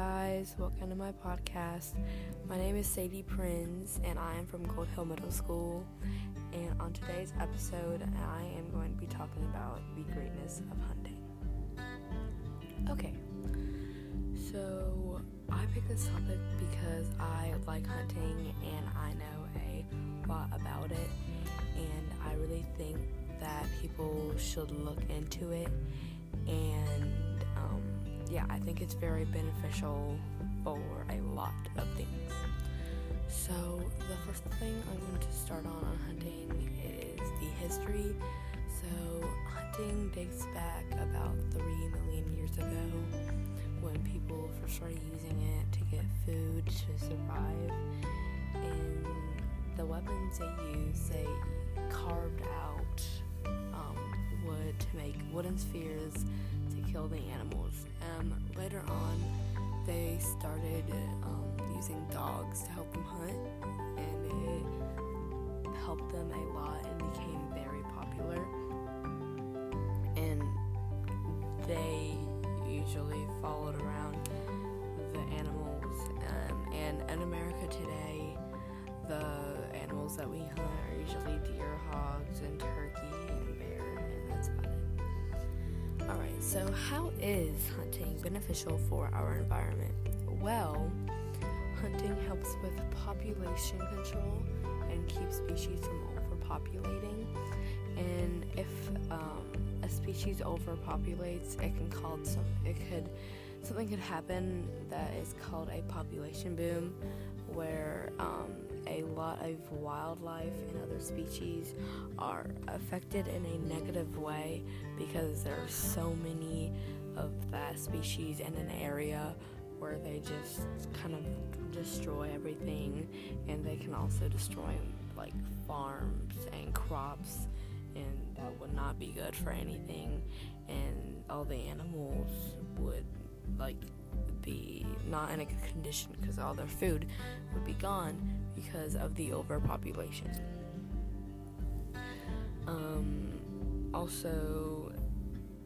guys, welcome to my podcast. My name is Sadie Prinz, and I am from Gold Hill Middle School. And on today's episode, I am going to be talking about the greatness of hunting. Okay, so I picked this topic because I like hunting and I know a lot about it, and I really think that people should look into it and yeah, I think it's very beneficial for a lot of things. So, the first thing I'm going to start on on hunting is the history. So, hunting dates back about 3 million years ago when people first started using it to get food to survive. And the weapons they used, they carved out um, wood to make wooden spheres to kill the animals. Um, later on, they started um, using dogs to help them hunt, and it helped them a lot and became very popular. And they usually followed around the animals. Um, and in America today, the animals that we hunt are usually deer, hogs, and turkey, Alright, so how is hunting beneficial for our environment? Well, hunting helps with population control and keeps species from overpopulating. And if um, a species overpopulates, it can cause some. It could something could happen that is called a population boom, where um, a lot of wildlife and other species are affected in a negative way because there are so many of that species in an area where they just kind of destroy everything and they can also destroy like farms and crops and that would not be good for anything. And all the animals would like be not in a good condition because all their food would be gone because of the overpopulation. Um, also,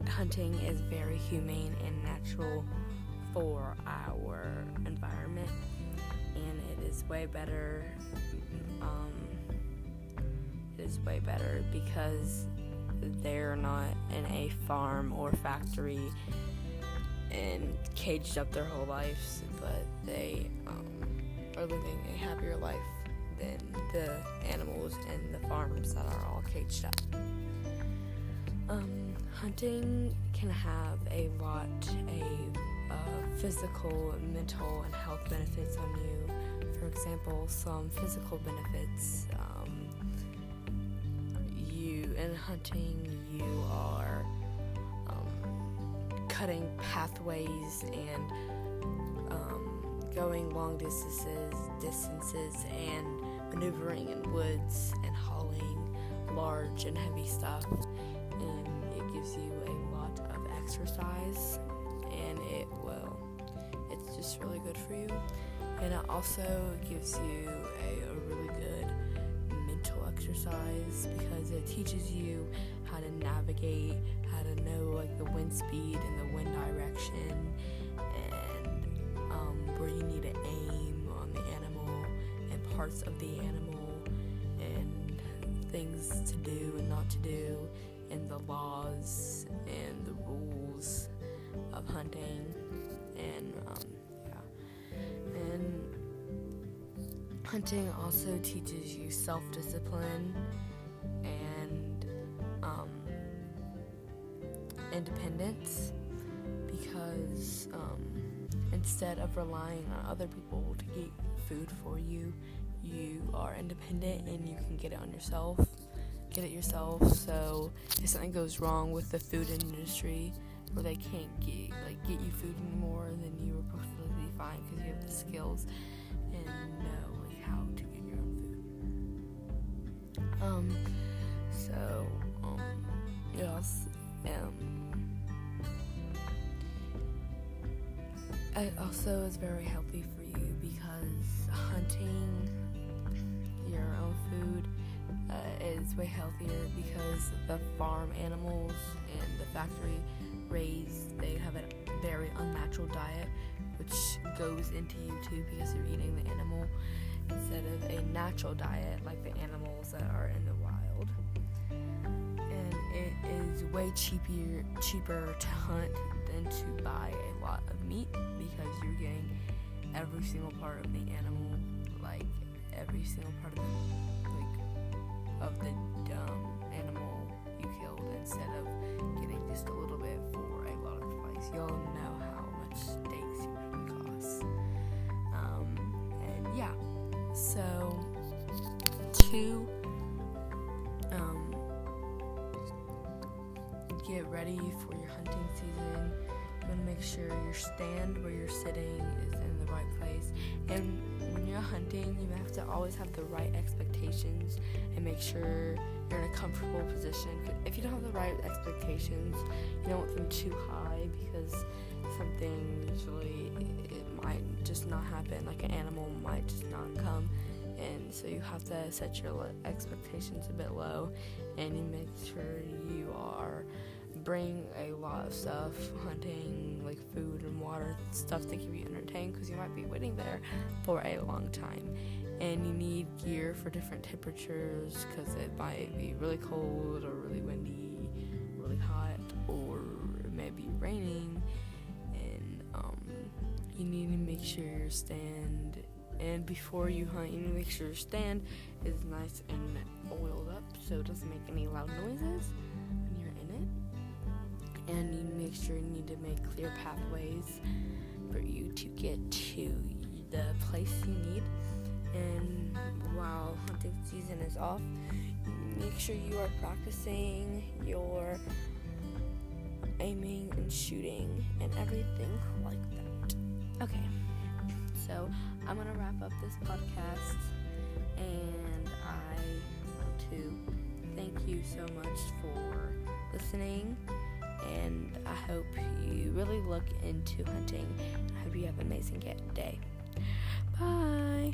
hunting is very humane and natural for our environment, and it is way better. Um, it is way better because they're not in a farm or factory and caged up their whole lives, but they um, are living a happier life than the animals and the farms that are all caged up. Um, hunting can have a lot of uh, physical, mental, and health benefits on you. For example, some physical benefits. Um, you in hunting, you are cutting pathways and um, going long distances, distances, and maneuvering in woods and hauling large and heavy stuff. And it gives you a lot of exercise, and it will. It's just really good for you, and it also gives you a, a really good mental exercise because it teaches you how to navigate, like the wind speed and the wind direction, and um, where you need to aim on the animal and parts of the animal and things to do and not to do, and the laws and the rules of hunting, and um, yeah, and hunting also teaches you self-discipline independence because um, instead of relying on other people to get food for you, you are independent and you can get it on yourself. Get it yourself. So if something goes wrong with the food industry, where they can't get like get you food anymore, then you are perfectly fine because you have the skills and know like how to get your own food. Um. So um. Yes. Um. It also is very healthy for you because hunting your own food uh, is way healthier because the farm animals and the factory raised they have a very unnatural diet which goes into you too because you're eating the animal instead of a natural diet like the animals that are in the wild. And it is way cheaper cheaper to hunt to buy a lot of meat because you're getting every single part of the animal, like every single part of the like of the um, animal you killed instead of getting just a little bit for a lot of price. You'll know how much steaks usually cost. Um, and yeah, so to um, get ready for your hunting season, want to make sure your stand where you're sitting is in the right place. And when you're hunting, you have to always have the right expectations and make sure you're in a comfortable position. If you don't have the right expectations, you don't want them too high because something usually it might just not happen. Like an animal might just not come, and so you have to set your expectations a bit low, and you make sure you are bring a lot of stuff, hunting, like food and water, stuff to keep you entertained because you might be waiting there for a long time. And you need gear for different temperatures because it might be really cold or really windy, really hot, or it may be raining. And um, you need to make sure your stand, and before you hunt, you need to make sure your stand is nice and oiled up so it doesn't make any loud noises sure you need to make clear pathways for you to get to the place you need. And while hunting season is off, make sure you are practicing your aiming and shooting and everything like that. Okay, so I'm gonna wrap up this podcast, and I want to thank you so much for listening and I hope you really look into hunting. I hope you have an amazing day. Bye.